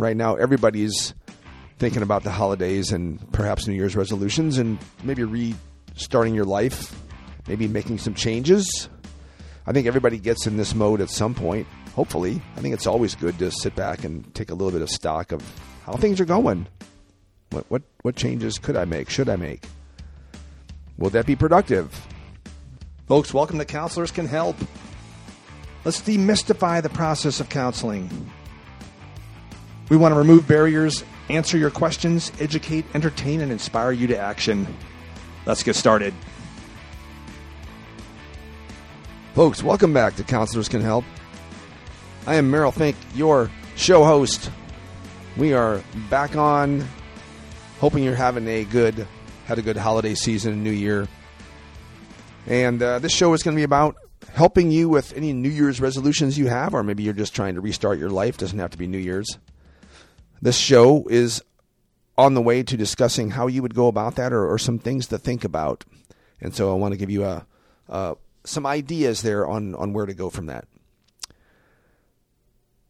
right now everybody's thinking about the holidays and perhaps New Year's resolutions and maybe restarting your life, maybe making some changes. I think everybody gets in this mode at some point. Hopefully, I think it's always good to sit back and take a little bit of stock of how things are going. What what what changes could I make? Should I make? Will that be productive? Folks, welcome to Counselors Can Help. Let's demystify the process of counseling. We want to remove barriers, answer your questions, educate, entertain, and inspire you to action. Let's get started. Folks, welcome back to Counselors Can Help. I am Merrill Fink, your show host. We are back on, hoping you're having a good, had a good holiday season New Year. And uh, this show is going to be about helping you with any New Year's resolutions you have, or maybe you're just trying to restart your life. Doesn't have to be New Year's. This show is on the way to discussing how you would go about that, or, or some things to think about. And so I want to give you a, a some ideas there on on where to go from that.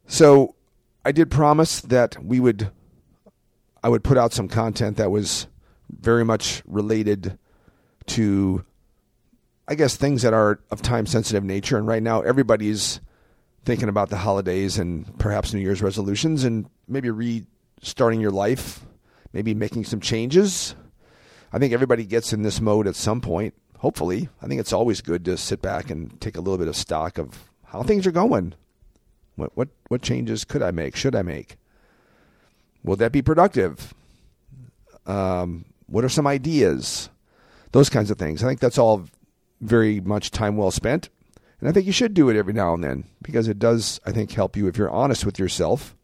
So I did promise that we would I would put out some content that was very much related to I guess things that are of time sensitive nature and right now everybody's thinking about the holidays and perhaps New Year's resolutions and maybe restarting your life, maybe making some changes. I think everybody gets in this mode at some point. Hopefully, I think it's always good to sit back and take a little bit of stock of how things are going. What what what changes could I make? Should I make? Will that be productive? Um, what are some ideas? Those kinds of things. I think that's all very much time well spent. And I think you should do it every now and then because it does, I think, help you if you're honest with yourself,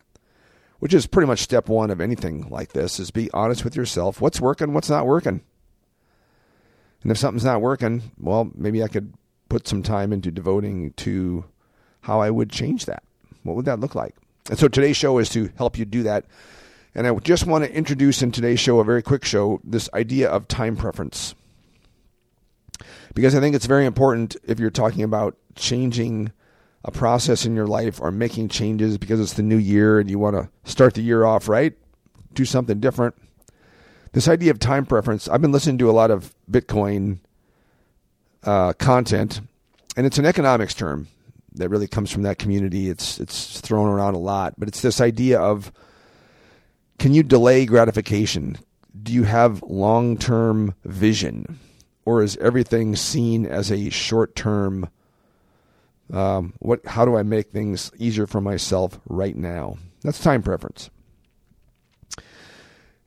which is pretty much step one of anything like this is be honest with yourself. What's working? What's not working? And if something's not working, well, maybe I could put some time into devoting to how I would change that. What would that look like? And so today's show is to help you do that. And I just want to introduce in today's show, a very quick show, this idea of time preference. Because I think it's very important if you're talking about changing a process in your life or making changes because it's the new year and you want to start the year off right, do something different. This idea of time preference, I've been listening to a lot of Bitcoin uh, content, and it's an economics term that really comes from that community. It's it's thrown around a lot, but it's this idea of can you delay gratification? Do you have long term vision? Or is everything seen as a short term um, what how do I make things easier for myself right now? That's time preference.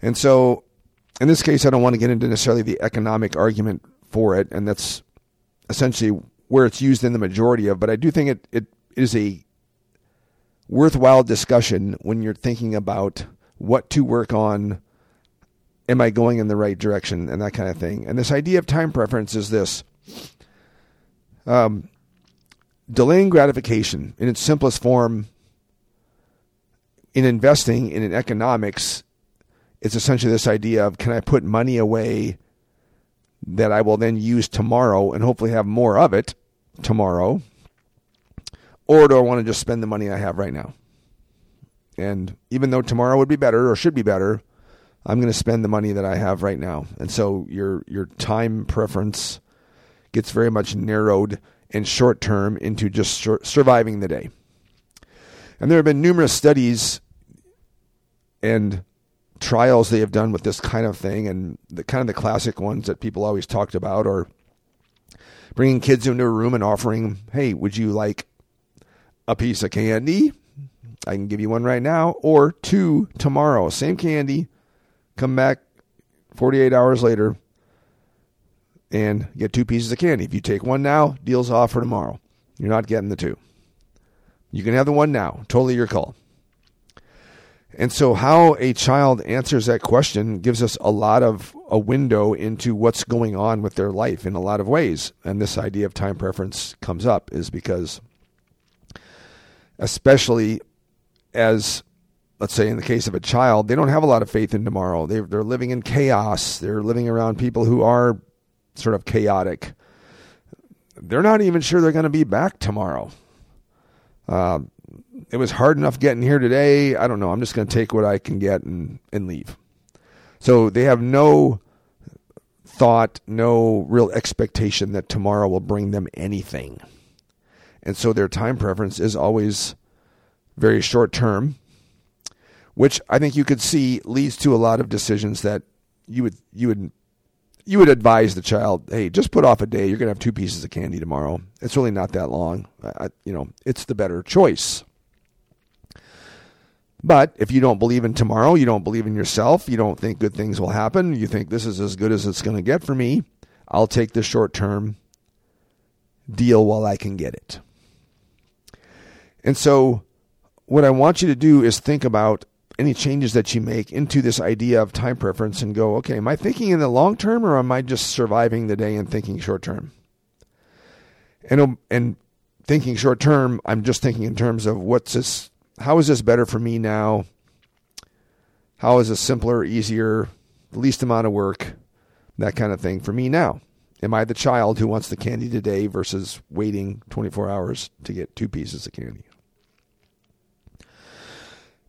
And so in this case I don't want to get into necessarily the economic argument for it, and that's essentially where it's used in the majority of, but I do think it, it is a worthwhile discussion when you're thinking about what to work on. Am I going in the right direction and that kind of thing? And this idea of time preference is this. Um, delaying gratification in its simplest form in investing in economics it's essentially this idea of can I put money away that I will then use tomorrow and hopefully have more of it tomorrow or do I want to just spend the money I have right now and even though tomorrow would be better or should be better I'm going to spend the money that I have right now and so your your time preference gets very much narrowed and short term into just surviving the day. And there have been numerous studies and trials they have done with this kind of thing, and the kind of the classic ones that people always talked about are bringing kids into a room and offering, "Hey, would you like a piece of candy? I can give you one right now, or two tomorrow. Same candy. Come back 48 hours later and get two pieces of candy. If you take one now, deal's off for tomorrow. You're not getting the two. You can have the one now. Totally your call. And so, how a child answers that question gives us a lot of a window into what's going on with their life in a lot of ways. And this idea of time preference comes up is because, especially as, let's say, in the case of a child, they don't have a lot of faith in tomorrow. They're, they're living in chaos. They're living around people who are sort of chaotic. They're not even sure they're going to be back tomorrow. Uh, it was hard enough getting here today. I don't know. I'm just going to take what I can get and, and leave. So they have no thought, no real expectation that tomorrow will bring them anything. And so their time preference is always very short term, which I think you could see leads to a lot of decisions that you would you would you would advise the child, hey, just put off a day. You're going to have two pieces of candy tomorrow. It's really not that long. I, you know, it's the better choice. But if you don't believe in tomorrow, you don't believe in yourself, you don't think good things will happen, you think this is as good as it's going to get for me, I'll take the short term deal while I can get it. And so, what I want you to do is think about any changes that you make into this idea of time preference and go, okay, am I thinking in the long term or am I just surviving the day and thinking short term? And um, and thinking short term, I'm just thinking in terms of what's this how is this better for me now? How is this simpler, easier, least amount of work, that kind of thing for me now? Am I the child who wants the candy today versus waiting 24 hours to get two pieces of candy?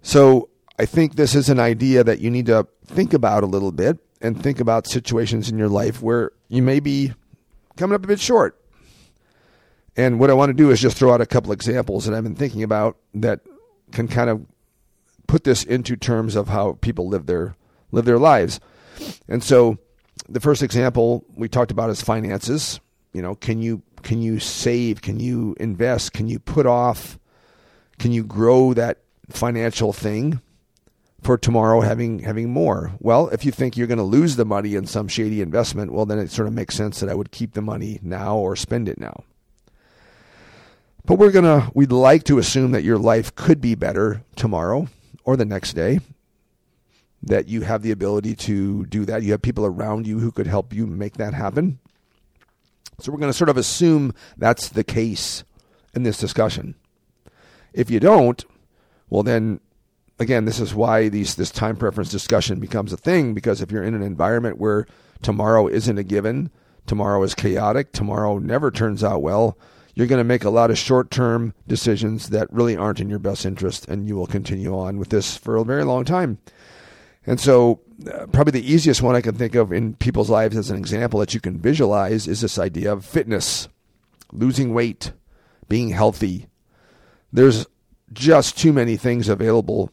So I think this is an idea that you need to think about a little bit and think about situations in your life where you may be coming up a bit short. And what I want to do is just throw out a couple examples that I've been thinking about that can kind of put this into terms of how people live their live their lives. And so the first example we talked about is finances. You know, can you can you save? Can you invest? Can you put off? Can you grow that financial thing for tomorrow having having more? Well, if you think you're going to lose the money in some shady investment, well then it sort of makes sense that I would keep the money now or spend it now. But we're going to, we'd like to assume that your life could be better tomorrow or the next day, that you have the ability to do that. You have people around you who could help you make that happen. So we're going to sort of assume that's the case in this discussion. If you don't, well, then again, this is why these, this time preference discussion becomes a thing because if you're in an environment where tomorrow isn't a given, tomorrow is chaotic, tomorrow never turns out well, you're going to make a lot of short term decisions that really aren't in your best interest, and you will continue on with this for a very long time. And so, uh, probably the easiest one I can think of in people's lives as an example that you can visualize is this idea of fitness, losing weight, being healthy. There's just too many things available,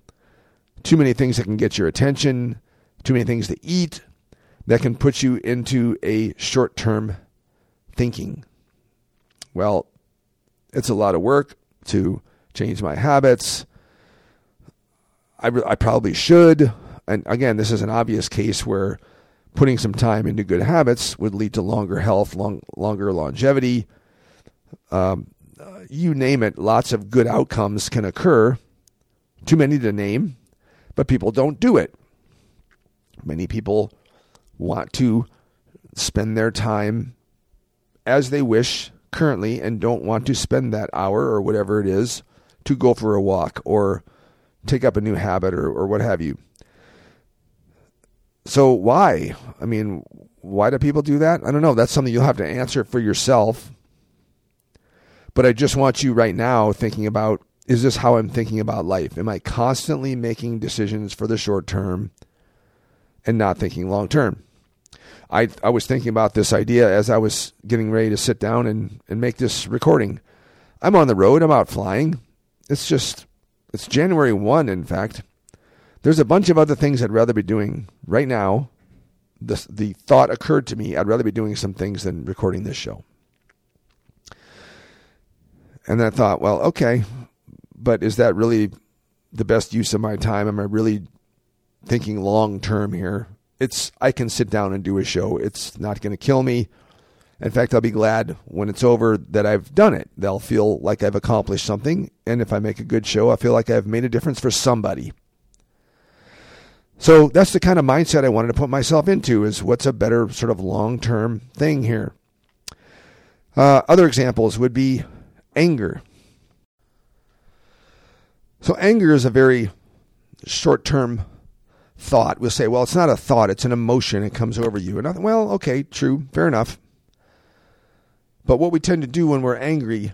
too many things that can get your attention, too many things to eat that can put you into a short term thinking well, it's a lot of work to change my habits. I, I probably should. And again, this is an obvious case where putting some time into good habits would lead to longer health, long, longer longevity. Um, you name it, lots of good outcomes can occur. Too many to name, but people don't do it. Many people want to spend their time as they wish currently and don't want to spend that hour or whatever it is to go for a walk or take up a new habit or, or what have you. So, why? I mean, why do people do that? I don't know. That's something you'll have to answer for yourself. But I just want you right now thinking about is this how I'm thinking about life? Am I constantly making decisions for the short term and not thinking long term? I, I was thinking about this idea as I was getting ready to sit down and, and make this recording. I'm on the road, I'm out flying. It's just, it's January 1, in fact. There's a bunch of other things I'd rather be doing right now. The, the thought occurred to me I'd rather be doing some things than recording this show. And I thought, well, okay, but is that really the best use of my time? Am I really thinking long term here? it's I can sit down and do a show. It's not going to kill me. In fact, I'll be glad when it's over that I've done it. They'll feel like I've accomplished something, and if I make a good show, I feel like I've made a difference for somebody. So that's the kind of mindset I wanted to put myself into is what's a better sort of long-term thing here. Uh, other examples would be anger. So anger is a very short-term thought. We'll say, well, it's not a thought, it's an emotion. It comes over you. And I, well, okay, true, fair enough. But what we tend to do when we're angry,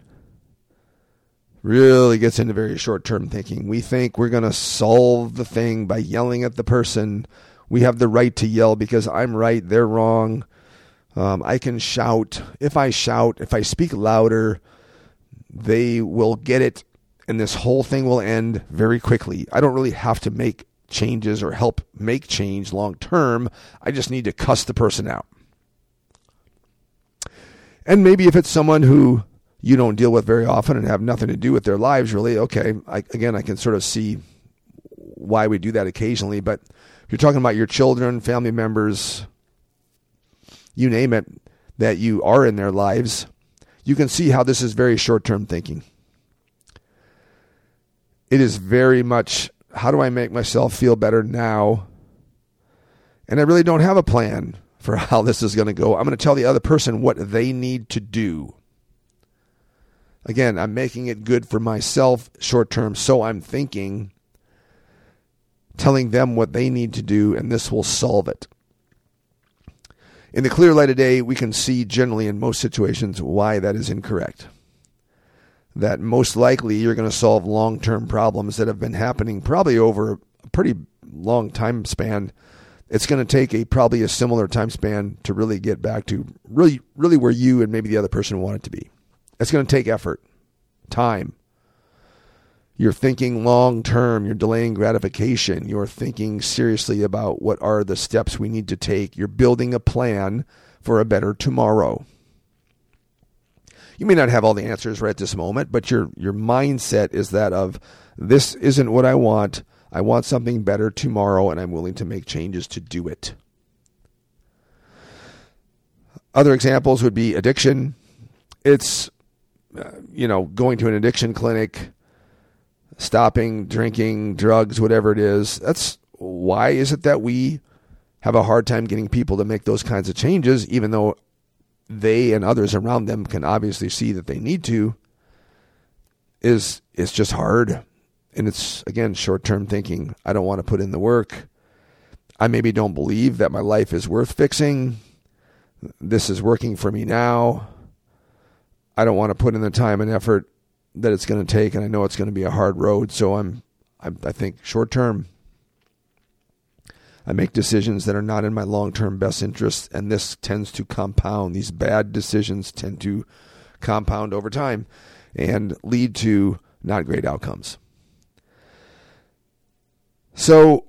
really gets into very short term thinking. We think we're going to solve the thing by yelling at the person. We have the right to yell because I'm right, they're wrong. Um, I can shout. If I shout, if I speak louder, they will get it, and this whole thing will end very quickly. I don't really have to make changes or help make change long term. I just need to cuss the person out. And maybe if it's someone who you don't deal with very often and have nothing to do with their lives, really, okay, I, again, I can sort of see why we do that occasionally. But if you're talking about your children, family members, you name it, that you are in their lives, you can see how this is very short term thinking. It is very much how do I make myself feel better now? And I really don't have a plan for how this is going to go. I'm going to tell the other person what they need to do. Again, I'm making it good for myself short term, so I'm thinking, telling them what they need to do, and this will solve it. In the clear light of day, we can see generally in most situations why that is incorrect. That most likely you're going to solve long term problems that have been happening probably over a pretty long time span it's going to take a probably a similar time span to really get back to really really where you and maybe the other person want it to be. It's going to take effort, time. You're thinking long term, you're delaying gratification, you're thinking seriously about what are the steps we need to take. You're building a plan for a better tomorrow. You may not have all the answers right this moment, but your your mindset is that of this isn't what I want I want something better tomorrow and I'm willing to make changes to do it. Other examples would be addiction. It's, uh, you know, going to an addiction clinic, stopping drinking, drugs, whatever it is. That's why is it that we have a hard time getting people to make those kinds of changes, even though they and others around them can obviously see that they need to? Is it's just hard and it's again short term thinking. I don't want to put in the work. I maybe don't believe that my life is worth fixing. This is working for me now. I don't want to put in the time and effort that it's going to take, and I know it's going to be a hard road. So I'm, I'm I think short term. I make decisions that are not in my long term best interest, and this tends to compound. These bad decisions tend to compound over time and lead to not great outcomes. So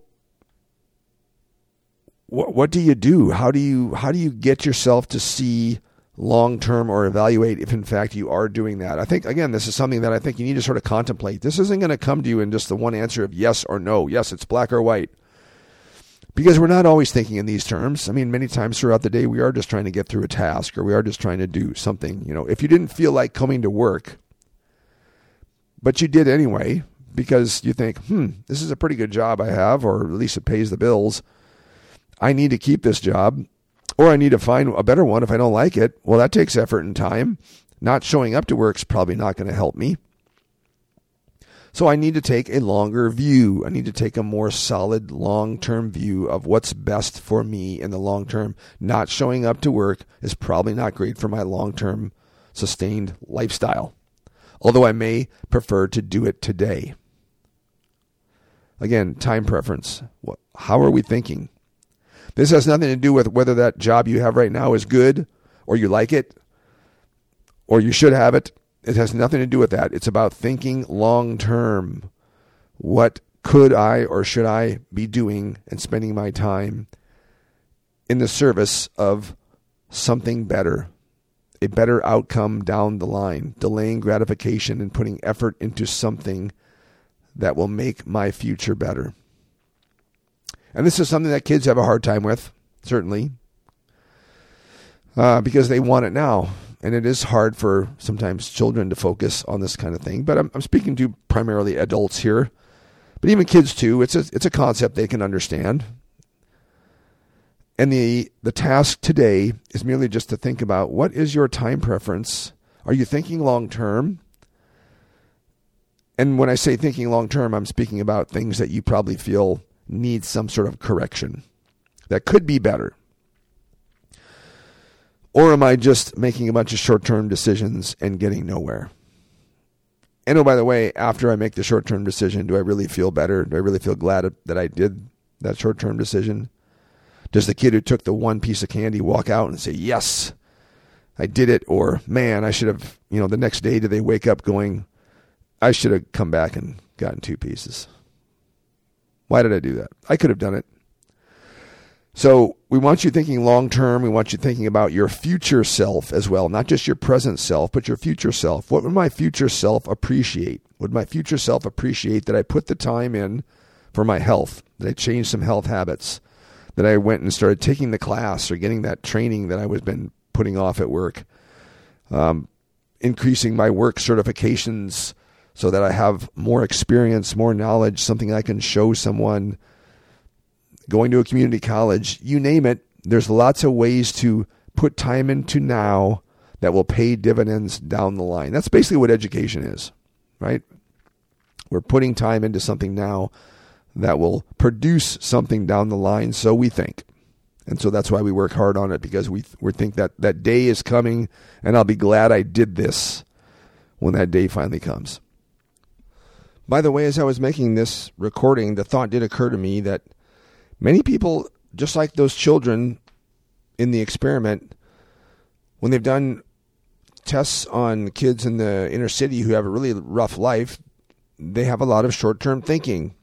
what what do you do? How do you how do you get yourself to see long term or evaluate if in fact you are doing that? I think again this is something that I think you need to sort of contemplate. This isn't going to come to you in just the one answer of yes or no. Yes, it's black or white. Because we're not always thinking in these terms. I mean, many times throughout the day we are just trying to get through a task or we are just trying to do something, you know. If you didn't feel like coming to work, but you did anyway, because you think, hmm, this is a pretty good job I have, or at least it pays the bills. I need to keep this job, or I need to find a better one if I don't like it. Well, that takes effort and time. Not showing up to work is probably not going to help me. So I need to take a longer view. I need to take a more solid long term view of what's best for me in the long term. Not showing up to work is probably not great for my long term sustained lifestyle, although I may prefer to do it today. Again, time preference. How are we thinking? This has nothing to do with whether that job you have right now is good or you like it or you should have it. It has nothing to do with that. It's about thinking long term. What could I or should I be doing and spending my time in the service of something better, a better outcome down the line, delaying gratification and putting effort into something that will make my future better. And this is something that kids have a hard time with, certainly, uh, because they want it now. And it is hard for sometimes children to focus on this kind of thing. But I'm, I'm speaking to primarily adults here, but even kids too. It's a, it's a concept they can understand. And the, the task today is merely just to think about what is your time preference? Are you thinking long term? and when I say thinking long term, I'm speaking about things that you probably feel need some sort of correction that could be better. Or am I just making a bunch of short term decisions and getting nowhere? And oh, by the way, after I make the short term decision, do I really feel better? Do I really feel glad that I did that short term decision? Does the kid who took the one piece of candy walk out and say, Yes, I did it? Or, man, I should have, you know, the next day, do they wake up going, I should have come back and gotten two pieces? Why did I do that? I could have done it. So we want you thinking long term. We want you thinking about your future self as well, not just your present self, but your future self. What would my future self appreciate? Would my future self appreciate that I put the time in for my health, that I changed some health habits, that I went and started taking the class or getting that training that I was been putting off at work, um, increasing my work certifications so that I have more experience, more knowledge, something I can show someone going to a community college, you name it. There's lots of ways to put time into now that will pay dividends down the line. That's basically what education is, right? We're putting time into something now that will produce something down the line, so we think. And so that's why we work hard on it because we we think that that day is coming and I'll be glad I did this when that day finally comes. By the way, as I was making this recording, the thought did occur to me that Many people, just like those children in the experiment, when they've done tests on kids in the inner city who have a really rough life, they have a lot of short term thinking.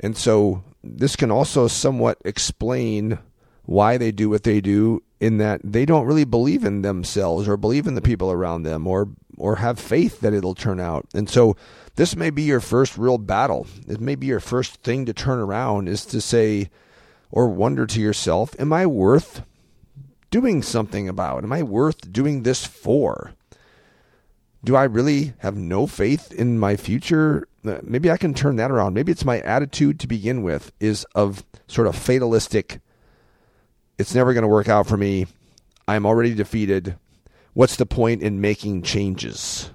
And so this can also somewhat explain why they do what they do in that they don't really believe in themselves or believe in the people around them or or have faith that it'll turn out. And so this may be your first real battle. It may be your first thing to turn around is to say or wonder to yourself, am I worth doing something about? Am I worth doing this for? Do I really have no faith in my future? Uh, maybe I can turn that around. Maybe it's my attitude to begin with is of sort of fatalistic it's never going to work out for me. I'm already defeated. What's the point in making changes?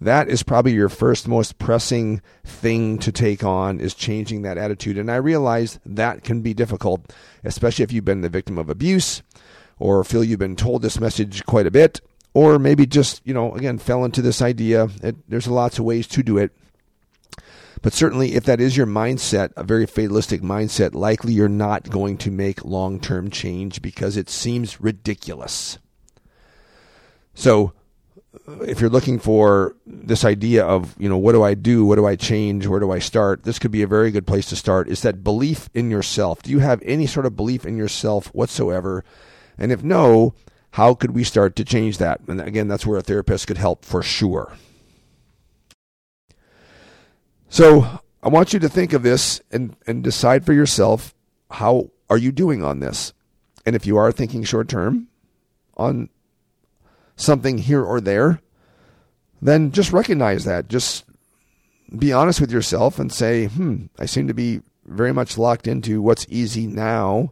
that is probably your first most pressing thing to take on is changing that attitude. And i realize that can be difficult especially if you've been the victim of abuse or feel you've been told this message quite a bit or maybe just you know again fell into this idea. It, there's lots of ways to do it. But certainly if that is your mindset a very fatalistic mindset likely you're not going to make long-term change because it seems ridiculous so if you're looking for this idea of, you know, what do I do? What do I change? Where do I start? This could be a very good place to start. Is that belief in yourself? Do you have any sort of belief in yourself whatsoever? And if no, how could we start to change that? And again, that's where a therapist could help for sure. So I want you to think of this and, and decide for yourself how are you doing on this? And if you are thinking short term on something here or there, then just recognize that. Just be honest with yourself and say, hmm, I seem to be very much locked into what's easy now.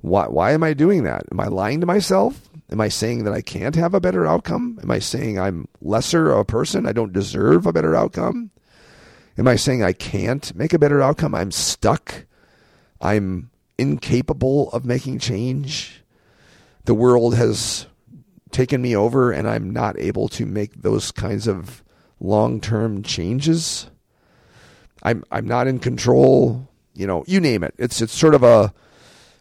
Why, why am I doing that? Am I lying to myself? Am I saying that I can't have a better outcome? Am I saying I'm lesser of a person? I don't deserve a better outcome? Am I saying I can't make a better outcome? I'm stuck. I'm incapable of making change. The world has taken me over and I'm not able to make those kinds of long-term changes. I'm I'm not in control, you know, you name it. It's it's sort of a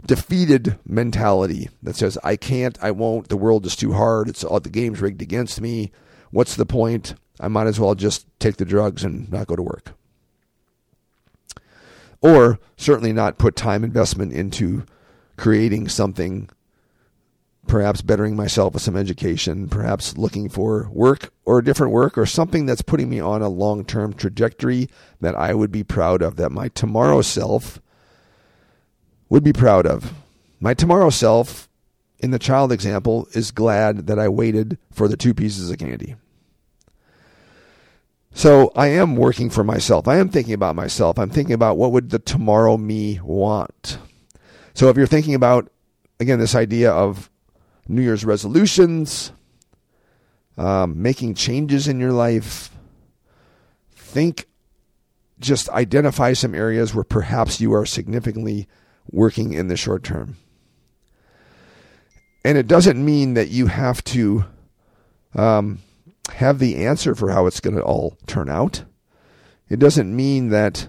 defeated mentality that says I can't, I won't, the world is too hard, it's all the game's rigged against me. What's the point? I might as well just take the drugs and not go to work. Or certainly not put time investment into creating something perhaps bettering myself with some education, perhaps looking for work or different work or something that's putting me on a long term trajectory that I would be proud of, that my tomorrow self would be proud of. My tomorrow self, in the child example, is glad that I waited for the two pieces of candy. So I am working for myself. I am thinking about myself. I'm thinking about what would the tomorrow me want. So if you're thinking about again this idea of New Year's resolutions, um, making changes in your life. Think, just identify some areas where perhaps you are significantly working in the short term. And it doesn't mean that you have to um, have the answer for how it's going to all turn out. It doesn't mean that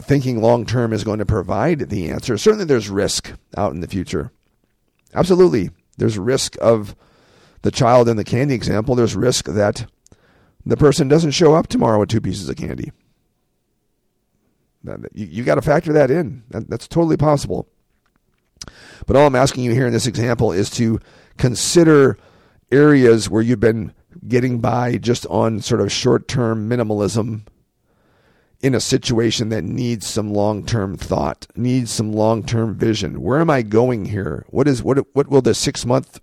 thinking long term is going to provide the answer. Certainly, there's risk out in the future. Absolutely. There's risk of the child in the candy example. There's risk that the person doesn't show up tomorrow with two pieces of candy. You, got to factor that in. That, that's totally possible. But all I'm asking you here in this example is to consider areas where you've been getting by just on sort of short term minimalism in a situation that needs some long term thought, needs some long term vision. Where am I going here? What is what what will the six month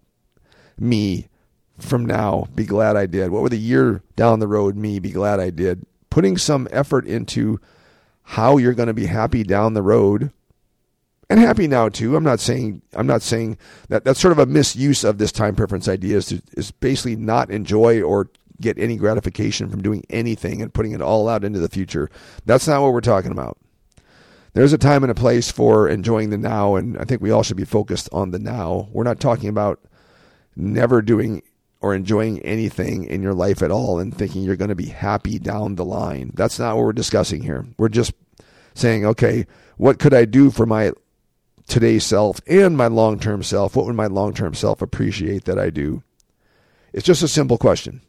me from now be glad I did? What will the year down the road me be glad I did? Putting some effort into how you're going to be happy down the road and happy now too. I'm not saying I'm not saying that that's sort of a misuse of this time preference idea is, to, is basically not enjoy or get any gratification from doing anything and putting it all out into the future. That's not what we're talking about. There's a time and a place for enjoying the now, and I think we all should be focused on the now. We're not talking about never doing or enjoying anything in your life at all and thinking you're going to be happy down the line. That's not what we're discussing here. We're just saying, okay, what could I do for my today self and my long term self? What would my long term self appreciate that I do? It's just a simple question.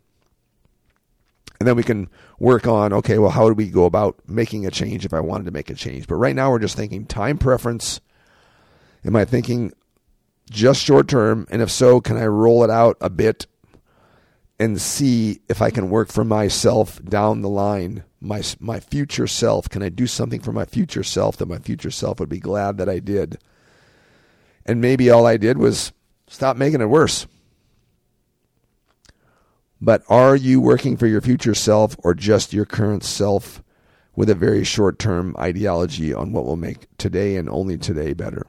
And then we can work on, okay, well, how do we go about making a change if I wanted to make a change? But right now we're just thinking time preference. Am I thinking just short term? And if so, can I roll it out a bit and see if I can work for myself down the line, my my future self. Can I do something for my future self that my future self would be glad that I did? And maybe all I did was stop making it worse. But are you working for your future self or just your current self with a very short term ideology on what will make today and only today better?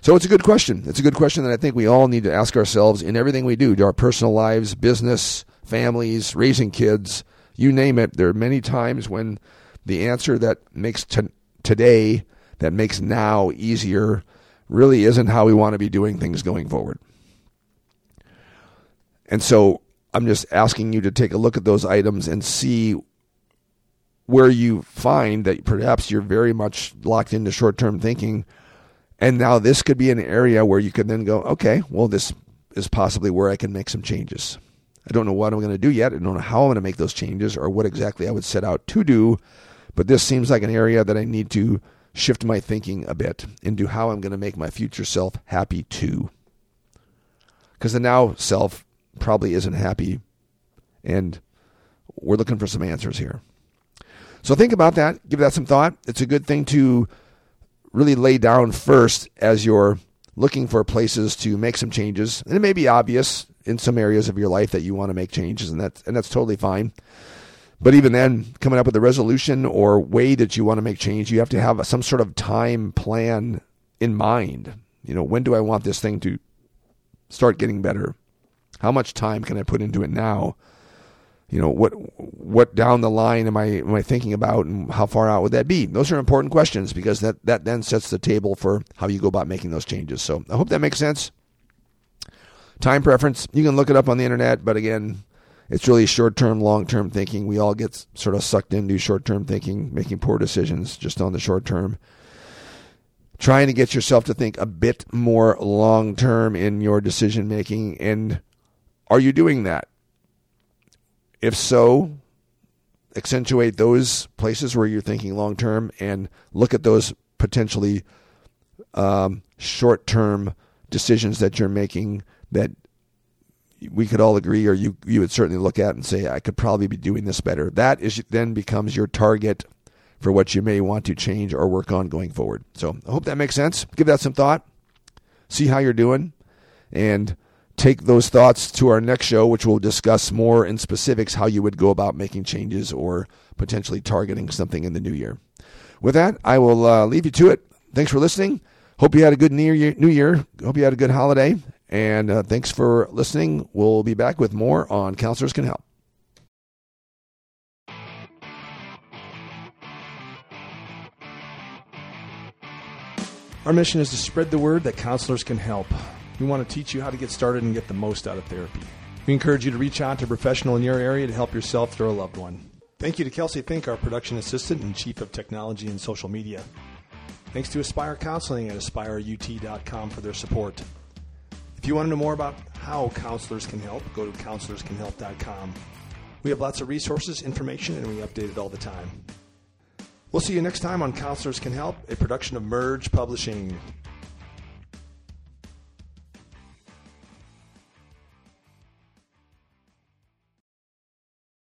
So it's a good question. It's a good question that I think we all need to ask ourselves in everything we do, our personal lives, business, families, raising kids, you name it. There are many times when the answer that makes t- today, that makes now easier, really isn't how we want to be doing things going forward. And so I'm just asking you to take a look at those items and see where you find that perhaps you're very much locked into short term thinking and now this could be an area where you could then go, okay, well, this is possibly where I can make some changes. I don't know what I'm going to do yet. I don't know how I'm going to make those changes or what exactly I would set out to do. But this seems like an area that I need to shift my thinking a bit into how I'm going to make my future self happy too. Because the now self probably isn't happy. And we're looking for some answers here. So think about that. Give that some thought. It's a good thing to really lay down first as you're looking for places to make some changes. And it may be obvious in some areas of your life that you want to make changes, and that's and that's totally fine. But even then, coming up with a resolution or way that you want to make change, you have to have some sort of time plan in mind. You know, when do I want this thing to start getting better? How much time can I put into it now? you know what what down the line am I am I thinking about and how far out would that be? Those are important questions because that that then sets the table for how you go about making those changes. So I hope that makes sense. Time preference, you can look it up on the internet, but again, it's really short term, long term thinking. We all get sort of sucked into short term thinking, making poor decisions just on the short term. Trying to get yourself to think a bit more long term in your decision making. And are you doing that? If so, accentuate those places where you're thinking long term and look at those potentially um, short term decisions that you're making that we could all agree or you you would certainly look at and say I could probably be doing this better. That is then becomes your target for what you may want to change or work on going forward. So I hope that makes sense. Give that some thought. See how you're doing and take those thoughts to our next show, which will discuss more in specifics how you would go about making changes or potentially targeting something in the new year. With that, I will uh, leave you to it. Thanks for listening. Hope you had a good New Year. New year. Hope you had a good holiday. And uh, thanks for listening. We'll be back with more on Counselors Can Help. Our mission is to spread the word that counselors can help. We want to teach you how to get started and get the most out of therapy. We encourage you to reach out to a professional in your area to help yourself or a loved one. Thank you to Kelsey Fink, our production assistant and chief of technology and social media. Thanks to Aspire Counseling at aspireut.com for their support. If you want to know more about how counselors can help, go to counselorscanhelp.com. We have lots of resources, information, and we update it all the time. We'll see you next time on Counselors Can Help, a production of Merge Publishing.